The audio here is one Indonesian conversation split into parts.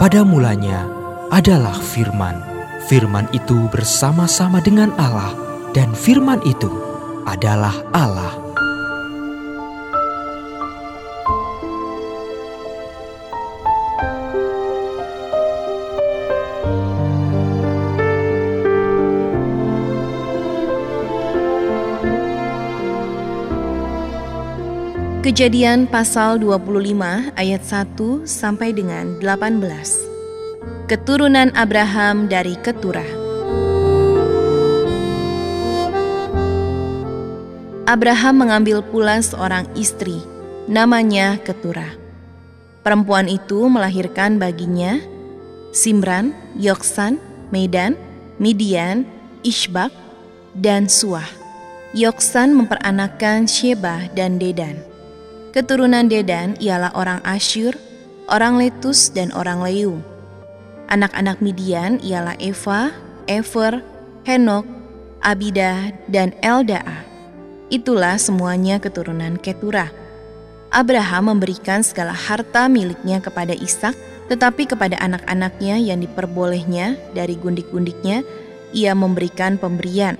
Pada mulanya adalah firman. Firman itu bersama-sama dengan Allah dan firman itu adalah Allah. Kejadian pasal 25 ayat 1 sampai dengan 18. Keturunan Abraham dari Keturah. Abraham mengambil pula seorang istri, namanya Keturah. Perempuan itu melahirkan baginya Simran, Yoksan, Medan, Midian, Ishbak, dan Suah. Yoksan memperanakan Sheba dan Dedan. Keturunan Dedan ialah orang Asyur, orang Letus, dan orang Leu. Anak-anak Midian ialah Eva, Ever, Henok, Abida, dan Eldaa. Itulah semuanya keturunan Keturah. Abraham memberikan segala harta miliknya kepada Ishak, tetapi kepada anak-anaknya yang diperbolehnya dari gundik-gundiknya, ia memberikan pemberian.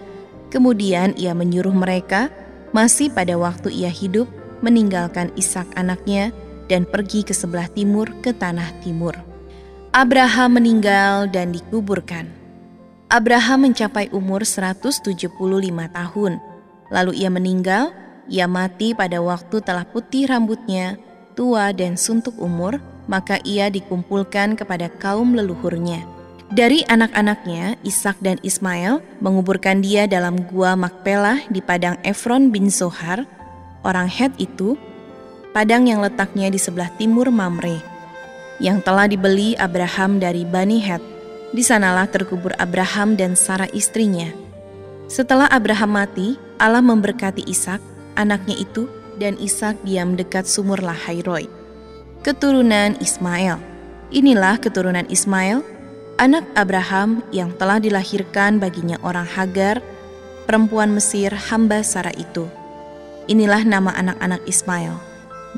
Kemudian ia menyuruh mereka, masih pada waktu ia hidup, meninggalkan Ishak anaknya dan pergi ke sebelah timur ke tanah timur. Abraham meninggal dan dikuburkan. Abraham mencapai umur 175 tahun. Lalu ia meninggal, ia mati pada waktu telah putih rambutnya, tua dan suntuk umur, maka ia dikumpulkan kepada kaum leluhurnya. Dari anak-anaknya, Ishak dan Ismail menguburkan dia dalam gua Makpelah di padang Efron bin Zohar, orang Het itu, padang yang letaknya di sebelah timur Mamre, yang telah dibeli Abraham dari Bani Het. Di sanalah terkubur Abraham dan Sarah istrinya. Setelah Abraham mati, Allah memberkati Ishak, anaknya itu, dan Ishak diam dekat sumur Lahairoi. Keturunan Ismail. Inilah keturunan Ismail, anak Abraham yang telah dilahirkan baginya orang Hagar, perempuan Mesir hamba Sarah itu. Inilah nama anak-anak Ismail,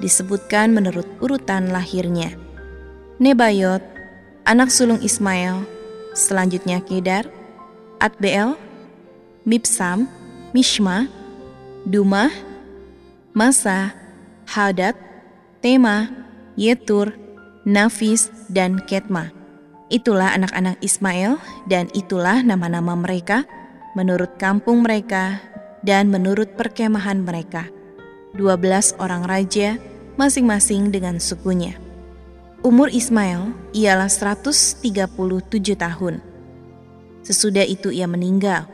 disebutkan menurut urutan lahirnya. Nebayot, anak sulung Ismail, selanjutnya Kedar, Atbeel, Mipsam, Mishma, Dumah, Masa, Hadad, Tema, Yetur, Nafis, dan Ketma. Itulah anak-anak Ismail dan itulah nama-nama mereka menurut kampung mereka dan menurut perkemahan mereka, 12 orang raja masing-masing dengan sukunya. Umur Ismail ialah 137 tahun. Sesudah itu ia meninggal.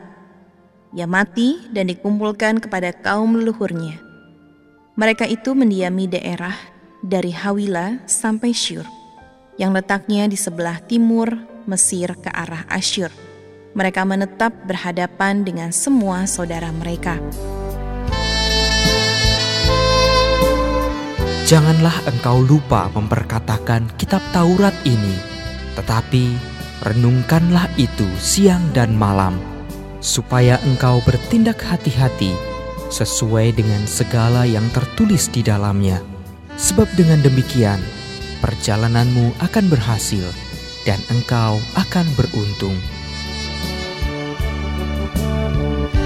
Ia mati dan dikumpulkan kepada kaum leluhurnya. Mereka itu mendiami daerah dari Hawila sampai Syur, yang letaknya di sebelah timur Mesir ke arah Asyur mereka menetap berhadapan dengan semua saudara mereka. Janganlah engkau lupa memperkatakan kitab Taurat ini, tetapi renungkanlah itu siang dan malam, supaya engkau bertindak hati-hati sesuai dengan segala yang tertulis di dalamnya. Sebab dengan demikian, perjalananmu akan berhasil dan engkau akan beruntung. Bye.